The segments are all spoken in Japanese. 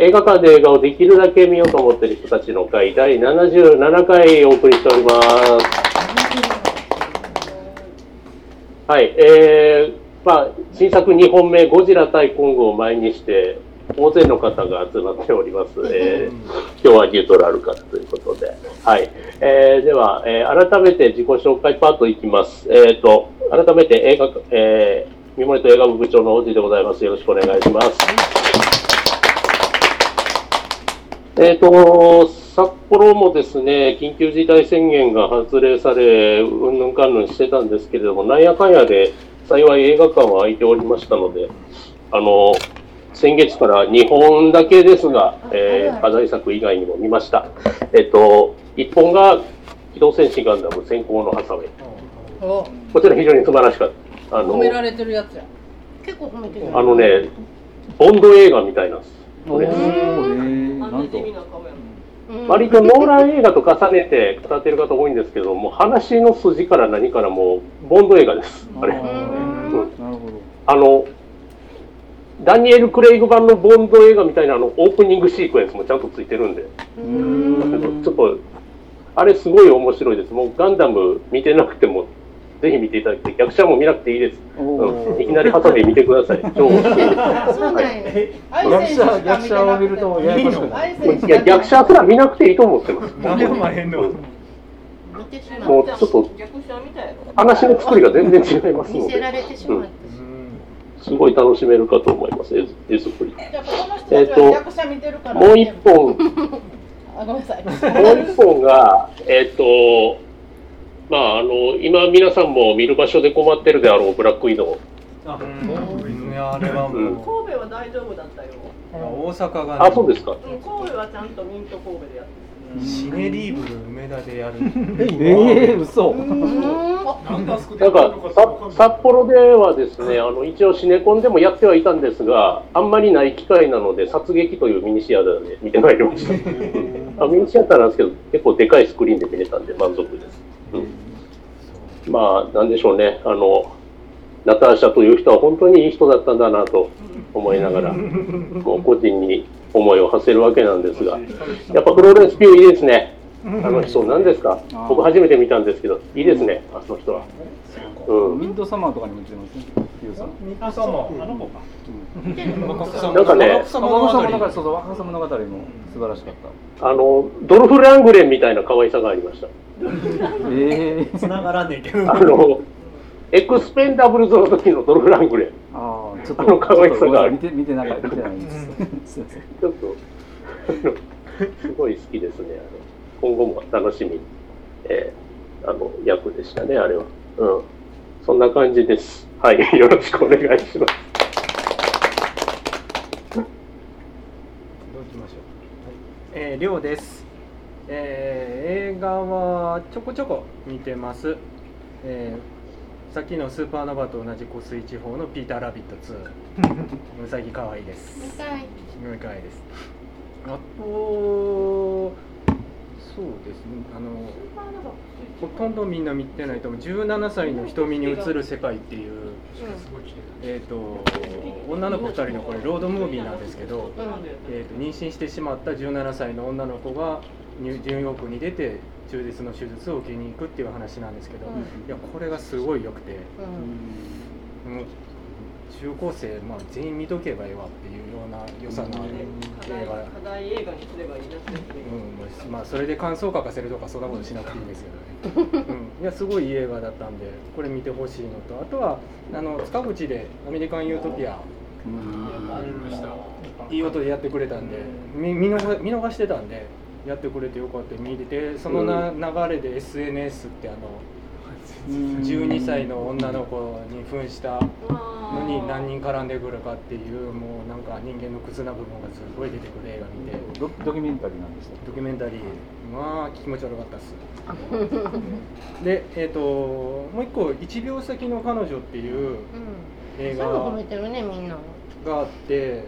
映画館で映画をできるだけ見ようと思っている人たちの会第77回お送りしております。はい、えー、まあ、新作2本目、ゴジラ対コングを前にして、大勢の方が集まっております。えー、今日はニュートラルからということで。はい。えー、では、えー、改めて自己紹介パートいきます。えっ、ー、と、改めて映画、えー、三森と映画部部長の王子でございます。よろしくお願いします。えっ、ー、と、札幌もですね、緊急事態宣言が発令され、うんぬんかんぬんしてたんですけれども、なんやかんやで幸い映画館は開いておりましたので、あの、先月から2本だけですが、えー、課題作以外にも見ました。えっ、ー、と、1本が機動戦士ガンダム先行のハサウェイ。こちら非常に素晴らしかった。あの褒められてるやつや。結構褒めてる。あのね、ボンド映画みたいなんです。これ。なん。と。割とノーラン映画と重ねて語ってる方多いんですけども話の筋から何からもボンド映画です。あれ、うん、あのダニエル・クレイグ版のボンド映画みたいなあのオープニングシークエンスもちゃんとついてるんで。ちょっとあれすごい面白いです。もうガンダム見てなくてもぜひ見ていただきたい。逆者も見なくていいです。うん、いきなりハサミ見てください。超面白い逆者、逆者を見るとややこしくない。いや、逆者すら見なくていいと思ってます。もうちょっと話の作りが全然違いますので。すごい楽しめるかと思います。絵作り。えっ、と、もう一本。もう一本が、えっ、と。まあ、あの今、皆さんも見る場所で困ってるであろうブラック移動。あ、うん、いやあれはもう、神戸は大丈夫だったよ。大阪が、ね、あ、そうですか。神戸はちゃんとミント神戸でやってる。シネリーブル梅田でやる。え えー、嘘。なんか札幌ではですね、あの一応シネコンでもやってはいたんですが、あんまりない機会なので殺撃というミニシアターで見てまいりました。あミニシアターなんですけど、結構でかいスクリーンで見れたんで満足です。うん、まあ、なんでしょうね、あの、ナターシャという人は本当にいい人だったんだなと思いながら、もう個人に思いを馳せるわけなんですが、やっぱフローレンス・ピューいいですね。あの人、何ですか？僕初めて見たんですけど、いいですね、あの人は。うん、ミントサマーとかにも出てますね。ミントサマー、あの子か。なんかね、若さ物語、そうそう、若さ物語も素晴らしかった。あの、ドルフ・ラングレンみたいな可愛さがありました。ええ繋がらねえけど。あの、エクスペンダブルズの時のドルフ・ラングレン。ああ、ちょっと。あの可愛さがある。見て、見てない、見てないです。すみません。ちょっと、すごい好きですね。あの今後も楽しみ、えー、あの、役でしたね、あれは。うん。そんな感じです。はい、よろしくお願いします。どうしましょう。はい、えー、りょうです。えー、映画はちょこちょこ見てます。えー、さっきのスーパーノヴァと同じ湖水地方のピーターラビット2。うさぎ可愛いです。うさい。可愛いです。あと、そうですね。あの。ほとんどみんな見てないと思う17歳の瞳に映る世界っていう、えーと、女の子2人のこれロードムービーなんですけど、えーと、妊娠してしまった17歳の女の子がニューヨークに出て中絶の手術を受けに行くっていう話なんですけど、いやこれがすごい良くて、うん、中高生、まあ、全員見とけばええわっていうような良さのある映画。課題映画にすればいいなって、う。んまあ、それで感想を書かせるとかそんなことしなくていいんですけどね、うん、いやすごいいい映画だったんでこれ見てほしいのとあとはあの塚口で「アメリカン・ユートピア」いい音でやってくれたんで見見逃見逃してたんでやってくれてよかった見ててそのな、流れで SNS ってあの12歳の女の子に扮したのに何人絡んでくるかっていうもうなんか人間の屈な部分がすごい出てくる映画見て。ドドキュメンタリーなんですドキュメンタリー。まあ気持ち悪かったっす。でえっ、ー、ともう一個「1秒先の彼女」っていう映画があって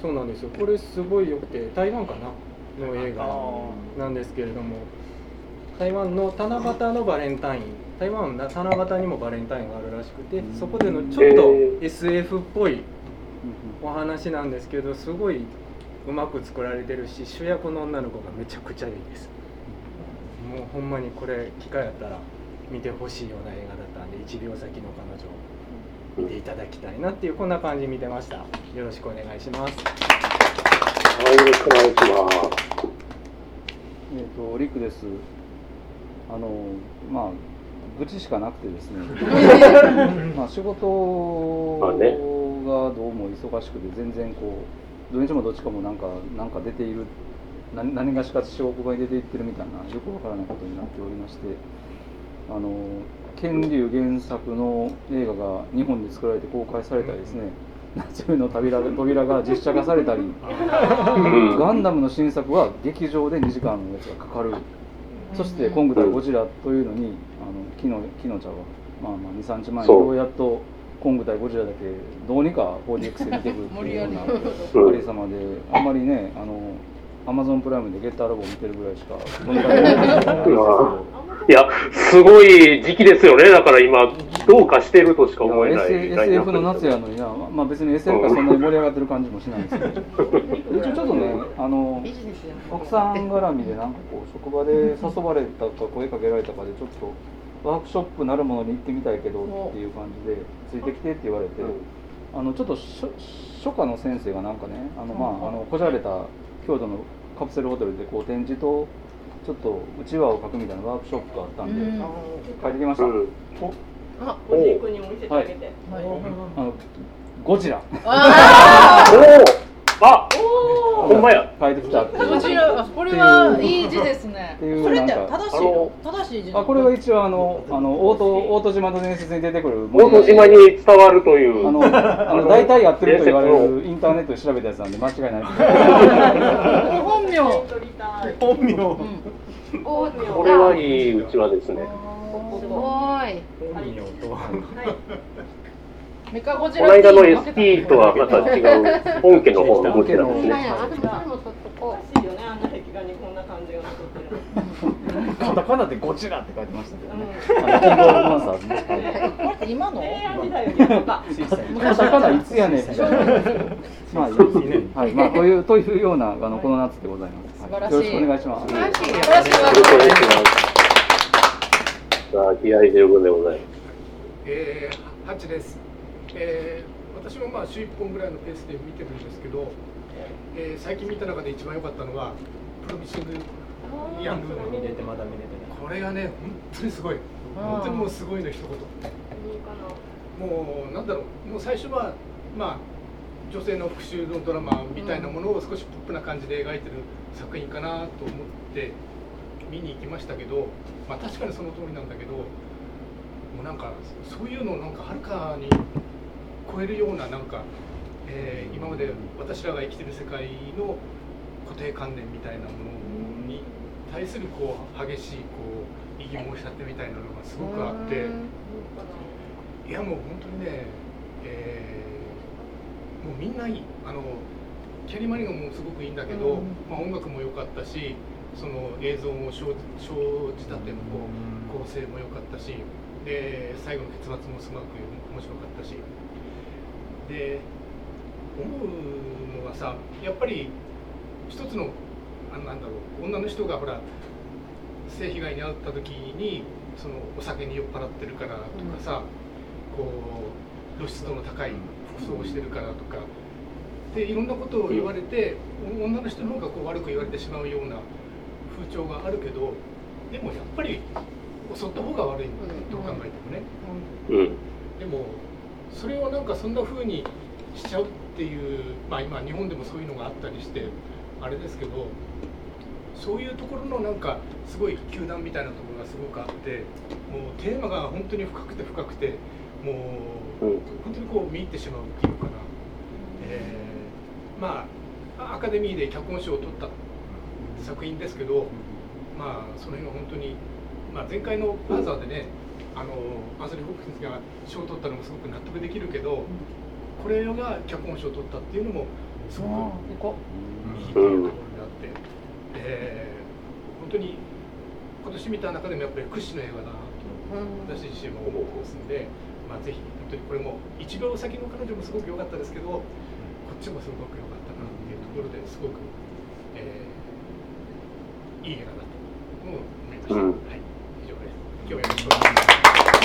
そうなんですよ。これすごいよくて台湾かな？の映画なんですけれども台湾の七夕のバレンタイン台湾の七夕にもバレンタインがあるらしくてそこでのちょっと SF っぽいお話なんですけどすごいうまく作られてるし主役の女の子がめちゃくちゃいいです。もうほんまにこれ機会あったら見てほしいような映画だったんで1秒先の彼女を見ていただきたいなっていうこんな感じ見てました。よろしくお願いしますはいよろしくお願いします。えっ、とリクです。あのまあ愚痴しかなくてですね。まあ仕事がどうも忙しくて全然こう土日もどっちかもなんかなんか出ている何何がしか仕事場に出ていってるみたいなよくわからないことになっておりましてあの剣竜原作の映画が日本で作られて公開されたりですね夏目の扉が扉が実写化されたりガンダムの新作は劇場で2時間のやつがかかる。そしてコング対ゴジラというのにあの昨日昨日ちゃうわまあまあ23日前によう。やっとコング対ゴジラだけどうにか 4DX で見てくるっていうようなありさまであんまりねあのアマゾンプライムでゲッターロボ見てるぐらいしかいや、すごい時期ですよね。だから今、どうかしてるとしか思えない SF の夏やのにな、まあ別に SF がそんなに盛り上がってる感じもしないんですけど、一応ちょっとね、あの奥さん絡みでなんかこう職場で誘われたか声かけられたかでちょっとワークショップなるものに行ってみたいけどっていう感じでついてきてって言われて、あのちょっと初初夏の先生がなんかね、あのまああのこじゃれた京都のカプセルホテルでこう展示とちょっとうちわを描くみたいなワークショップがあったんで、うん。帰ってきました。うん。あ、おじい君にも見せてあげて。あのゴジラあおおあほんまや。帰ってきたっていうこちら、これはいい字ですね。っていうそれってなんか正しいの？正しい字。あこれは一応あのあの大戸大戸島の伝説に出てくる大戸島に伝わるという。あのあの大体やってると言われるインターネットで調べたやつなんで間違いない本名。本名。これはいいうちわですね。すごい。本名とはメカゴジこラの間の ST とはまた違う本家の方のゴジラですね。カタカナでゴジラって書いてましたけどねこれって今の？カタカナいつやねんまあいいはいまあというというようなあのこの夏でございます、素晴らしいよろしくお願いします素晴らしい。よろしくお願いします。さあ、気合い十分でございます。えー、8です、えー私もまあ週1本ぐらいのペースで見てるんですけど、えー最近見た中で一番良かったのはプロミシング・ヤング見れてまだ見れてない。これがね本当にすごい。本当にもうすごいの一言。もうなんだろう。もう最初はまあ女性の復讐のドラマみたいなものを少しポップな感じで描いてる作品かなと思って見に行きましたけど、まあ、確かにその通りなんだけどもうなんかそういうのをなんかはるかに超えるようななんか、えー今まで私らが生きてる世界の固定観念みたいなものに対するこう激しいこう異議申し立てみたいなのがすごくあって。いやもう本当にね、えーもうみんないい。あのキャリー・マリガンもすごくいいんだけど、まあ、音楽も良かったしその映像も小小仕立てもこう構成も良かったしで最後の結末もすごく面白かったしで思うのはさやっぱり一つのあのなんだろう女の人がほら性被害に遭った時にそのお酒に酔っ払ってるからとかさ、こう露出度の高い服装をしてるからとかでいろんなことを言われて、女の人の方がこう悪く言われてしまうような風潮があるけどでもやっぱり襲った方が悪いと考えてもね、うん。でもそれをなんかそんな風にしちゃうっていうまあ今日本でもそういうのがあったりしてあれですけどそういうところのなんかすごい球団みたいなところがすごくあってもうテーマが本当に深くて深くてもう本当にこう見入ってしまうっていうかな、えーまあアカデミーで脚本賞を取った作品ですけどまあその辺は本当に、まあ、前回の「ファーザー」でねあのアンソニー・ホークスが賞を取ったのもすごく納得できるけどこれが脚本賞を取ったっていうのもすごくいいというところになって、えー本当に今年見た中でもやっぱり屈指の映画だなと私自身も思ってますんで、まあ、ぜひ本当にこれも1秒先の彼女もすごく良かったですけどこっちもすごく良かったなっていうとこころですごく、えー、いい映画だと思いました、うん、はい以上です今日よろし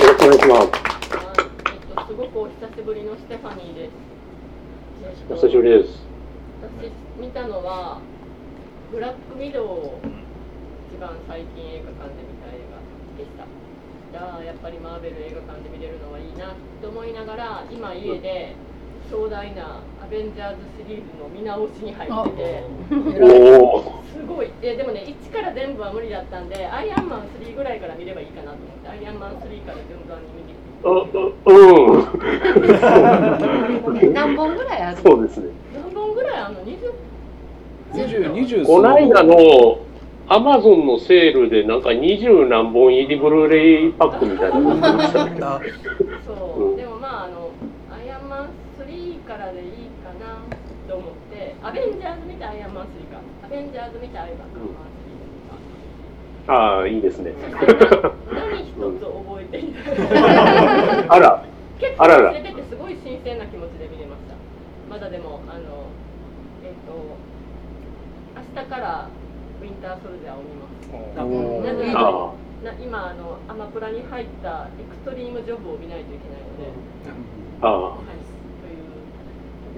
くお願いします。えっとすごくお久しぶりのステファニーです。お久しぶりです私見たのはブラックミドウ一番最近映画館で見た映画でした。ややっぱりマーベル映画館で見れるのはいいなと思いながら今家で壮大なアベンジャーズシリーズの見直しに入ってて すごいえでもね1から全部は無理だったんでアイアンマン3ぐらいから見ればいいかなと思ってアイアンマン3から順番に見てうん。何本ぐらいある？そうですね。何本ぐらいあるの？二十？二十二十。この間のアマゾンのセールでなんか二十何本入りブルーレイパックみたいなのがそう、うん、でもまああのアイアンマン3からでいいかなと思ってアベンジャーズ見てアイアンマン3かアベンジャーズ見てアイアンマン3か、ああいいですね何一つ覚えていないあら結構忘れててすごい新鮮な気持ちで見れましたまだでもあのえっ、と明日からウィンターソルジャーを見ます。なぜな今あのアマプラに入ったエクストリームジョブを見ないといけないので。ああ。はい。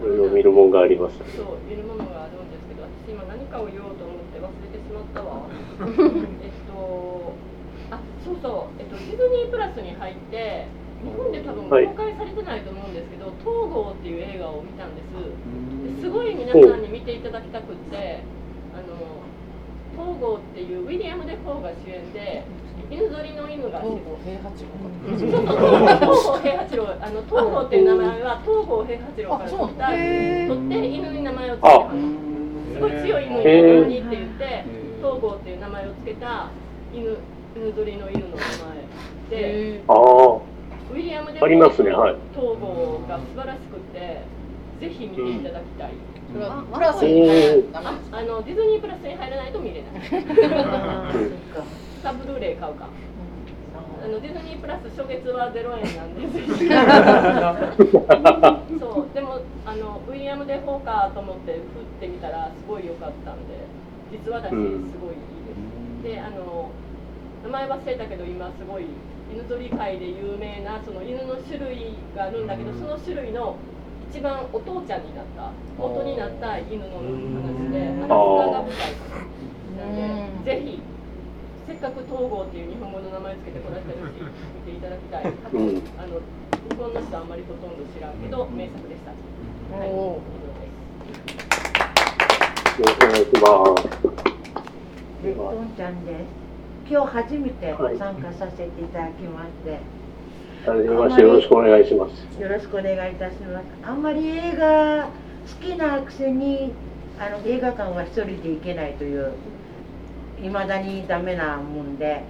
といろいろ見るもんがあります。そう見るものがあるんですけど、私今何かを言おうと思って忘れてしまったわ。えっとあそうそうえっとディズニープラスに入って。日本で多分公開されてないと思うんですけど「東郷」っていう映画を見たんですすごい皆さんに見ていただきたくってあの東郷っていうウィレム・デフォーが主演で犬ぞりの犬が東郷平八郎東郷平八郎。あの東郷っていう名前は東郷平八郎から取った取って犬に名前を付けた。すごい強い犬。にって言って東郷っていう名前を付けた犬犬ぞりの犬の名前で。ウィレム・デフォーの東郷が素晴らしくてぜひ見ていただきたい。プラスに入らないあのディズニープラスに入らないと見れない サブルーレイ買うか。あのディズニープラス初月は0円なんです そう。でもあのウィリアム・デ・フォーカーと思って振ってみたらすごい良かったんで実はだしすごいいいです、であの名前忘れたけど今すごい犬ぞり界で有名なその犬の種類があるんだけどその種類の一番お父ちゃんになった元になった犬の話でアラスカが舞台なんでぜひせっかく東郷っていう日本語の名前つけてこられてるし見ていただきたい、あの日本の人あんまりほとんど知らんけど名作でした。はい、よろしくお願いします。トンちゃんです。今日初めて参加させていただきまして。はいよろしくお願いします。よろしくお願いいたします。あんまり映画好きなくせにあの映画館は一人で行けないといういまだにダメなもんで、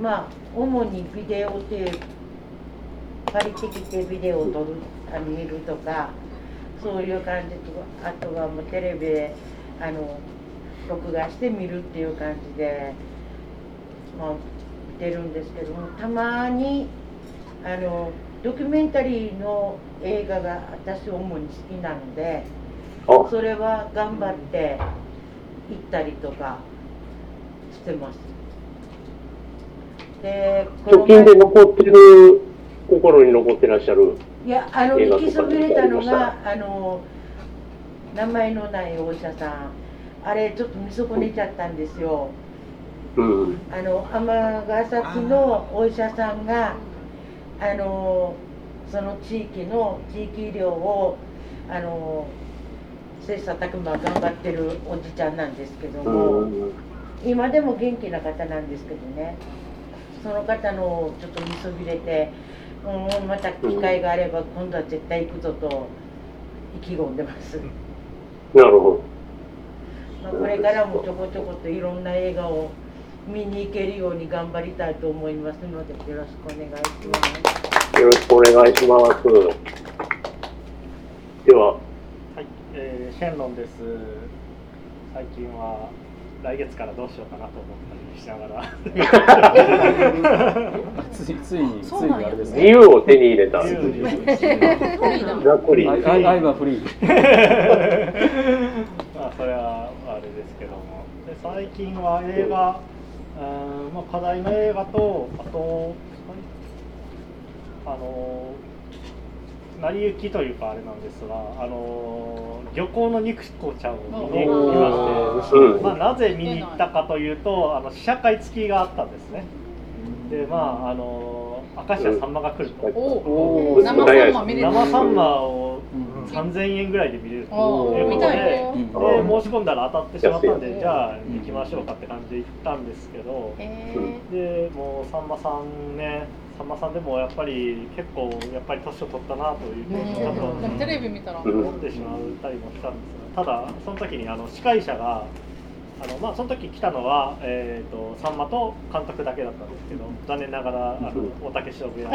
まあ主にビデオテープ借りてきてビデオを撮るあの見るとかそういう感じとあとはもうテレビであの録画して見るっていう感じで、まあ、見てるんですけどもたまにあのドキュメンタリーの映画が私主に好きなのでそれは頑張って行ったりとかしてます。で直近で残ってる心に残ってらっしゃるいやあの行きそびれたのがあの名前のないお医者さん。あれちょっと見損ねちゃったんですよ、うん、あの尼崎のお医者さんがあのその地域の地域医療をあの切磋琢磨頑張ってるおじちゃんなんですけども、今でも元気な方なんですけどねその方のちょっと見そびれて、うん、また機会があれば今度は絶対行くぞと意気込んでます。なるほど。まあ、これからもちょこちょこといろんな映画を見に行けるように頑張りたいと思いますのでよろしくお願いします。よろしくお願いします。では、はい、えー、シェンロンです。最近は来月からどうしようかなと思ったりしながらついついについにあれですね。自由を手に入れた。ざっくり。アイアイはフリー。まあそれはあれですけどもで最近は映画、うんまあ、課題の映画とあとあの成り行きというかあれなんですが、あの漁港の肉子ちゃんを見に行きまして、まあ、なぜ見に行ったかというとあの試写会付きがあったんですね。でまああの明石家さんまが来ると、生サンマ見れる。生サンマを3000円ぐらいで見れるということで。で申し込んだら当たってしまったんでじゃあ行きましょうかって感じで行ったんですけど。でもうさんまさんねさんまさんでもやっぱり結構やっぱり年を取ったなというふうに多分テレビ見たら。思ってしまったりもしたんですが。ただその時にあの司会者があのまあその時来たのは、えーと、さんまと監督だけだったんですけど残念ながらあの大竹しのぶや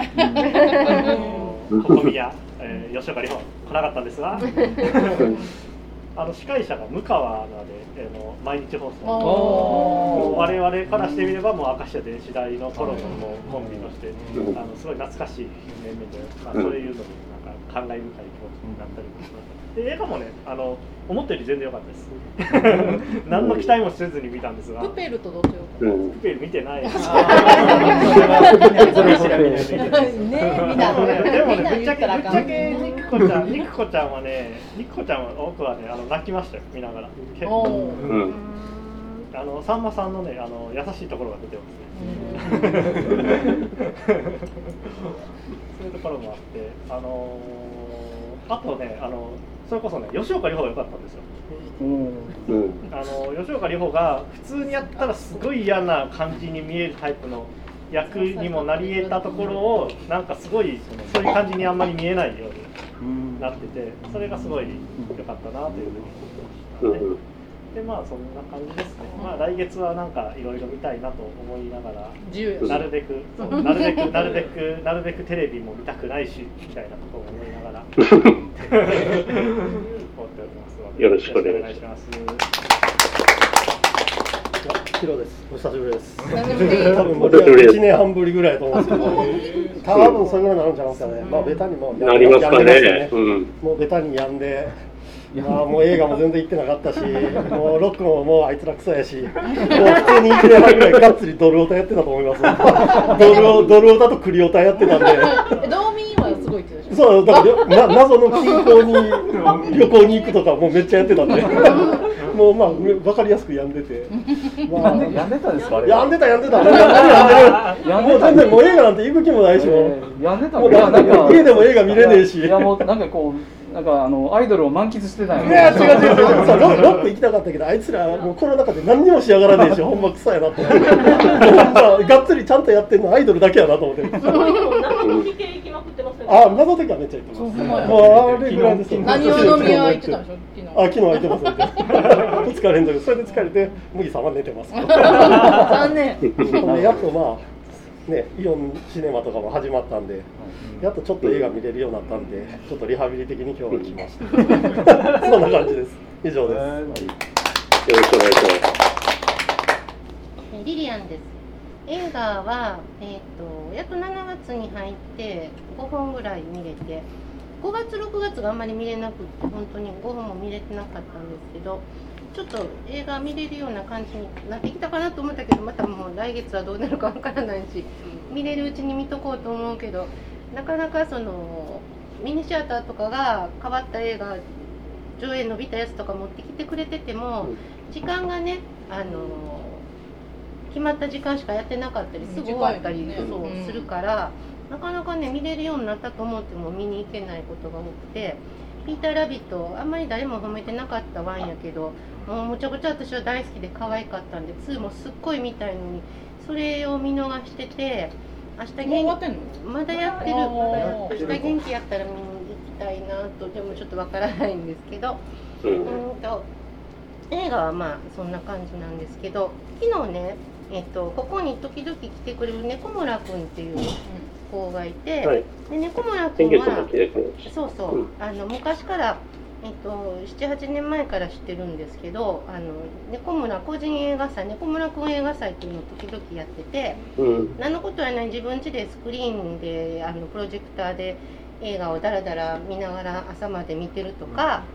小宮、えー、吉岡里帆来なかったんですが あの司会者が向川なので、えー、の毎日放送。我々からしてみればもう明石家電子台の頃のもうコンビとして、あのすごい懐かしい面々で、まあ、そういうのになんか感慨深い気持ちになったりもしました。で映画もね。あの思ったより全然良かったです。何の期待もせずに見たんですが。プペルとどっちよプペル見てない。ね見たでもねぶっちゃけぶっちゃけニクコちゃんニクコちゃんはねニクコちゃんは僕はねあの泣きましたよ見ながら。結構あのさんまさんのねあの優しいところが出てますね。そういうところもあってあのあとねあのそれこそね吉岡里帆が良かったんですよ、うん、あの吉岡里帆が普通にやったらすごい嫌な感じに見えるタイプの役にもなり得たところをなんかすごいそういう感じにあんまり見えないようになっててそれがすごい良かったなというふうに思いましたね。でまあそんな感じですね、まあ来月はなんかいろいろ見たいなと思いながらなるべくなるべくなるべくなるべくテレビも見たくないしみたいなことを思い よろしくお願いします。ヒロです。お久しぶりです。多分もう1年半ぶりぐらいと思うんですけど、多分それぐらいになるんじゃないですかね。まあベタにもなりますかね。もうベタにやんで。まあもう映画も全然行ってなかったし、もうロックももうあいつらクソやし、もう普通に1年半ぐらいがっつりドルオタやってたと思います。ドルオドルオタとクリオタやってたんで。道民はすごいってそうだからな謎の近郊に旅行に行くとかもうめっちゃやってたんで。もうまあ分かりやすく病んでて、まあ、病んでたんですか病んでた病んでた。もう病んでるもう全然もう映画なんて行く気もないし、えー、病んでたもうなんか家でも映画見れねえし。いやもうなんかこうなんかあのアイドルを満喫してたよね。いや違う違う違う。ロロック行きたかったけどあいつらもうコロナ禍で何にも仕上がらねえしほんま臭いなと思って。がっつりちゃんとやってるのアイドルだけやなと思って。あ謎的はめっちゃ行ってます。もうあれぐらいです。何を飲み屋行ってたんでしょ。あ昨日空いてます。二日連続それで疲れて麦さんは寝てます。残念。やっとまあ。ね、イオンシネマとかも始まったんで、やっとちょっと映画見れるようになったんで、ちょっとリハビリ的に今日は来ました。そんな感じです。以上です。よろしくお願いします。リリアンです。映画は、えっ、ー、と、約7月に入って5本ぐらい見れて、5月、6月があんまり見れなくって、本当に5本も見れてなかったんですけど、ちょっと映画見れるような感じになってきたかなと思ったけどまたもう来月はどうなるかわからないし見れるうちに見とこうと思うけどなかなかそのミニシアターとかが変わった映画上映伸びたやつとか持ってきてくれてても時間がねあの決まった時間しかやってなかったりすぐ終わったり、そうするから、なかなかね見れるようになったと思っても見に行けないことが多くて。ピーター・ラビットあんまり誰も褒めてなかったワンやけどもうむちゃくちゃ私は大好きで可愛かったんで2もすっごい見たいのにそれを見逃してて明日元気まだやってる。明日元気やったら見に行きたいなとでもちょっとわからないんですけどうんと映画はまあそんな感じなんですけど昨日ねえっと、ここに時々来てくれる猫村君っていう子がいて、はい、で猫村君はそうそう、うん、あの昔からえっと、78年前から知ってるんですけどあの猫村個人映画祭猫村君映画祭っていうのを時々やってて、うん、何のことはない自分家でスクリーンであのプロジェクターで映画をだらだら見ながら朝まで見てるとか、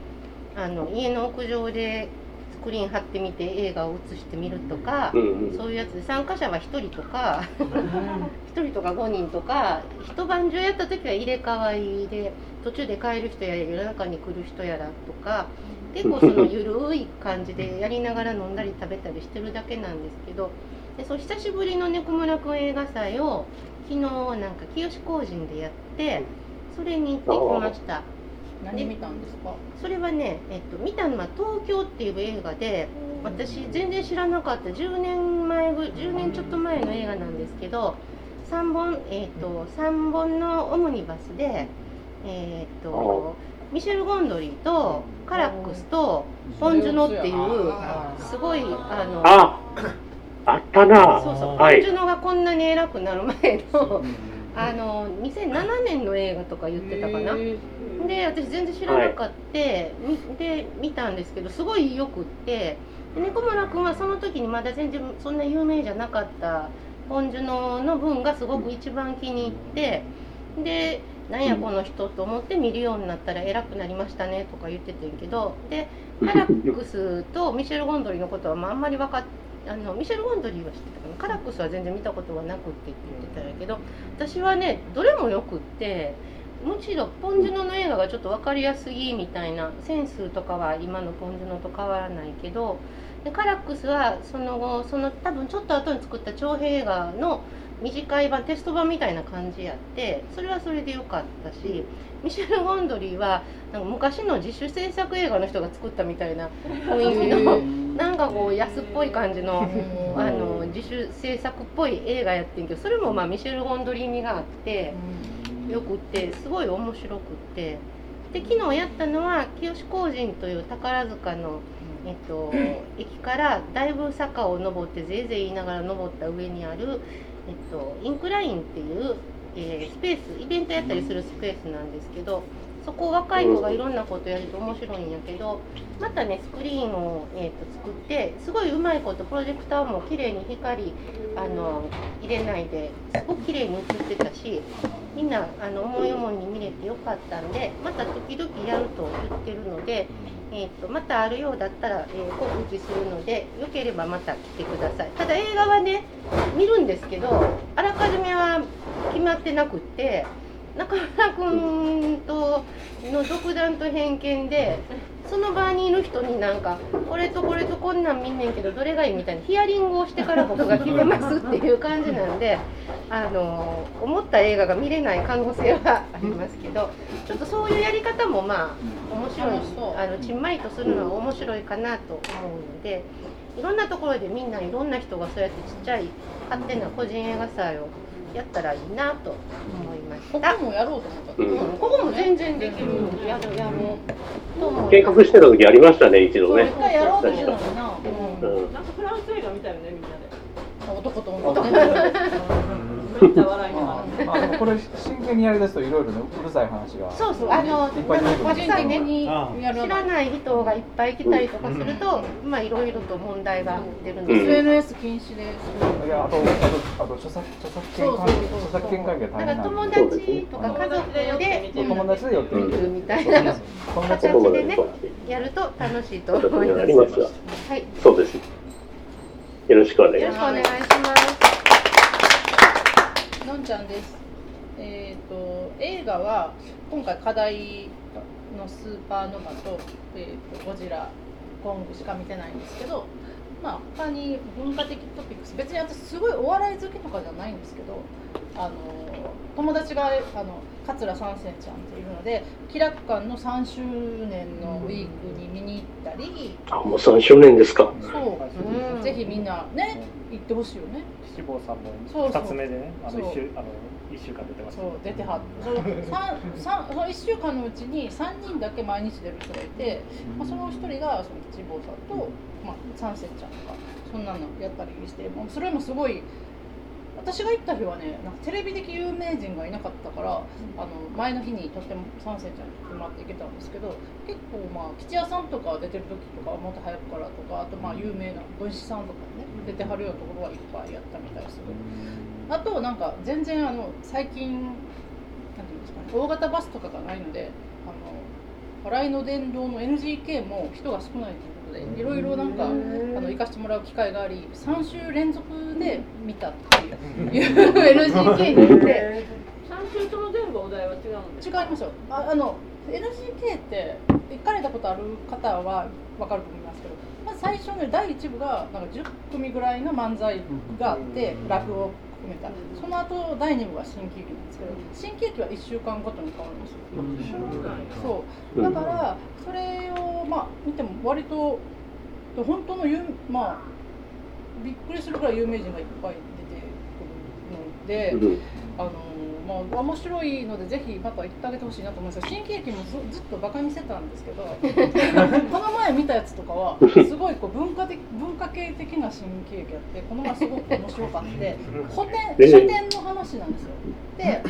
うん、あの家の屋上でクリーン貼ってみて映画を映してみるとか、そういうやつで参加者は1人とか1人とか5人とか一晩中やった時は入れ替わりで途中で帰る人や夜中に来る人やらとか結構そのゆるい感じでやりながら飲んだり食べたりしてるだけなんですけどでそう久しぶりの猫村くん映画祭を昨日なんか清工人でやってそれに行ってきました。何見たんですか？それはね、えっと、見たのは「東京」っていう映画で私全然知らなかった10年前ぐ10年ちょっと前の映画なんですけど3本,、えっと、3本のオムニバスで、えっとミシェル・ゴンドリーとカラックスとポン・ジュノっていうすごいあのああったな。そうそう、ポン・ジュノがこんなに偉くなる前のあの2007年の映画とか言ってたかな。で私全然知らなかった、で見たんですけどすごいよくって。猫村君はその時にまだ全然そんな有名じゃなかったポン・ジュノの分がすごく一番気に入ってでなんやこの人と思って見るようになったら偉くなりましたねとか言っててんけどで カラックスとミシェル・ゴンドリーのことはまああんまり分かってあのミシェル・ゴンドリーは知ってたかな？カラックスは全然見たことはなくってって言ってたんやけど私はねどれもよくってむしろポン・ジュノの映画がちょっと分かりやすいみたいなセンスとかは今のポン・ジュノと変わらないけどでカラックスはその後その多分ちょっと後に作った長編映画の短い版テスト版みたいな感じやってそれはそれでよかったしミシェル・ゴンドリーはなんか昔の自主制作映画の人が作ったみたいな雰囲気のなんかこう安っぽい感じのあの自主制作っぽい映画やってんけどそれもまあミシェル・ゴンドリー味があってよくってすごい面白くってで昨日やったのは清工人という宝塚の。えっと、駅からだいぶ坂を登ってぜいぜい言いながら登った上にある、えっと、インクラインっていう、えー、スペースイベントやったりするスペースなんですけどそこ若い子がいろんなことやると面白いんやけどまたねスクリーンを、えーと、作ってすごいうまいことプロジェクターも綺麗に光あの入れないですごく綺麗に映ってたしみんなあの思い思いに見れてよかったんでまた時々やると言ってるので。えーと、またあるようだったら、えー、告知するのでよければまた来てくださいただ映画はね見るんですけどあらかじめは決まってなくって中村君との独断と偏見でその場にいる人になんかこれとこれとこんなん見んねんけどどれがいいみたいなヒアリングをしてから僕が決めますっていう感じなんであの思った映画が見れない可能性はありますけどちょっとそういうやり方もまあ面白いあのちんまりとするのは面白いかなと思うのでいろんなところでみんないろんな人がそうやってちっちゃい勝手な個人映画祭をやったらいいなと思いました。ここもやろうと思った、うん、ここも全然できるやるやろう計画してた時ありましたね一度ね。一回やろうとしてたのにな。うん。なんかフランス映画みたいよねみんなで。男と女。めっちゃ笑いなが。ら。あこれ真剣にやりだすといろいろねうるさい話が。そうそうあのに知らない人がいっぱい来たりとかすると、まあいろいろと問題が出るので、SNS 禁止で。いやあとあとあと著作著作権関係著作権関係大変なん友達とか家族で友達で寄ってみるみたいな。形でねやると楽しいと思います。はい、そうです。よろしくお願いします。よろしくお願いします。のんちゃんです。えーと、映画は今回課題のスーパーノバと,、えーと、ゴジラコングしか見てないんですけど、まあ、他に文化的トピックス別に私すごいお笑い好きとかじゃないんですけどあの友達があの桂三世ちゃんっていうので気楽館の3周年のウィークに見に行ったり、あもう3周年ですか。そう、うん、ぜひみんなね行ってほしいよね七坊さんも2つ目でねあの一週あの1週間出てます。そう出てはってそのその1週間のうちに3人だけ毎日出る人がいて、まあ、その1人がその吉坊さんと、まあ、三世ちゃんとかそんなのやったりしてもうそれもすごい私が行った日はねなんかテレビ的有名人がいなかったから、あの前の日にとっても三世ちゃんに来てもらって行けたんですけど結構まあ吉谷さんとか出てる時とかもっと早くからとかあとまあ有名な文士さんとかね出てはるようなところはいっぱいやったみたいですけどあとなんか全然あの最近なんていうんですかね大型バスとかがないのであの笑いの殿堂の NGK も人が少ないということでいろいろなんかあの行かしてもらう機会があり3週連続で見たっていう NGK に行って。3週とも全部お題は違うん違いますよ。ああの NGK って行かれたことある方は分かると思いますけどまず最初の第1部がなんか10組ぐらいの漫才があって落語含めた。その後第2部が新喜劇なんですけど新喜劇は1週間ごとに変わるんですよ。そう。だからそれをまあ見ても割と本当の有まあびっくりするぐらい有名人がいっぱい出てくるので、あのまあ、面白いのでぜひまた行ってあげてほしいなと思うんです。よ新喜劇もずっとバカにしてたんですけど この前見たやつとかは すごいこう文化的文化系的な新喜劇やってこの前すごく面白かって 古典書店の話なんですよ。で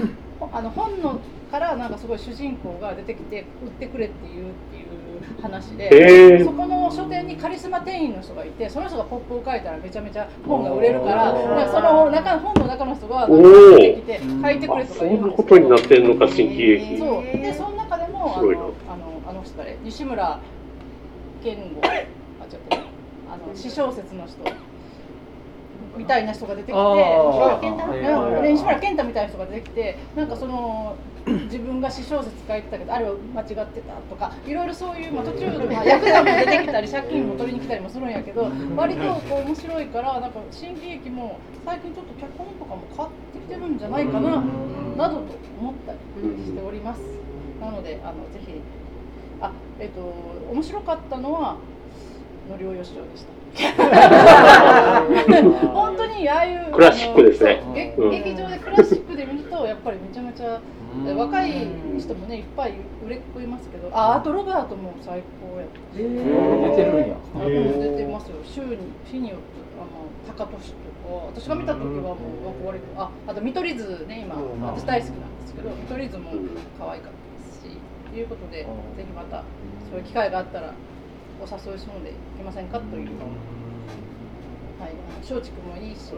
あの本のからなんかすごい主人公が出てきて売ってくれって言うっていう話で、そこの書店にカリスマ店員の人がいてその人がポップを書いたらめちゃめちゃ本が売れるからその中本の中の人が出てきて書いてくれとか言うんですそんなことになってんのか新喜劇。そう。でその中でもあのあのあの人誰？西村健吾。あちょっとあの私小説の人。みたいな人が出てきて西村健太みたいな人が出てきてなんかその自分が私小説書いてたけどあれは間違ってたとかいろいろそういう、まあ、途中で、まあ、ヤクザも出てきたり借金も取りに来たりもするんやけど割とこう面白いからなんか新喜劇も最近ちょっと脚本とかも変わってきてるんじゃないかななどと思ったりしております。なのであのぜひあえっ、ー、と面白かったのはのりおよしおでした。本当にああいうクラシックですね、劇場でクラシックで見やっぱりめちゃめちゃ若い人もねいっぱい売れっ子いますけどああとロバートも最高やった。出てるんや。出てますよ。週に日によってあの高俊とか私が見た時はもう割とああと見取り図ね今私大好きなんですけど見取り図も可愛かったですしということでぜひまたそういう機会があったらお誘いするのでいけませんかという。はい、松竹もいいし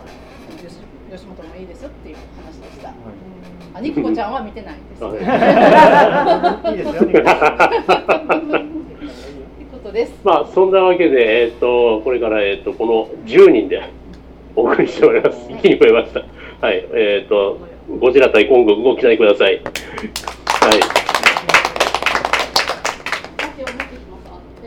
吉本もいいですっていう話でした。はい、あ、ニコちゃんは見てないです。いいですよ。ということです。まあそんなわけでえっ、ー、とこれからえっ、ー、とこの10人でお送りしております。一気に増えました。はい、えっ、ー、とゴジラ対コングご期待ください。はい。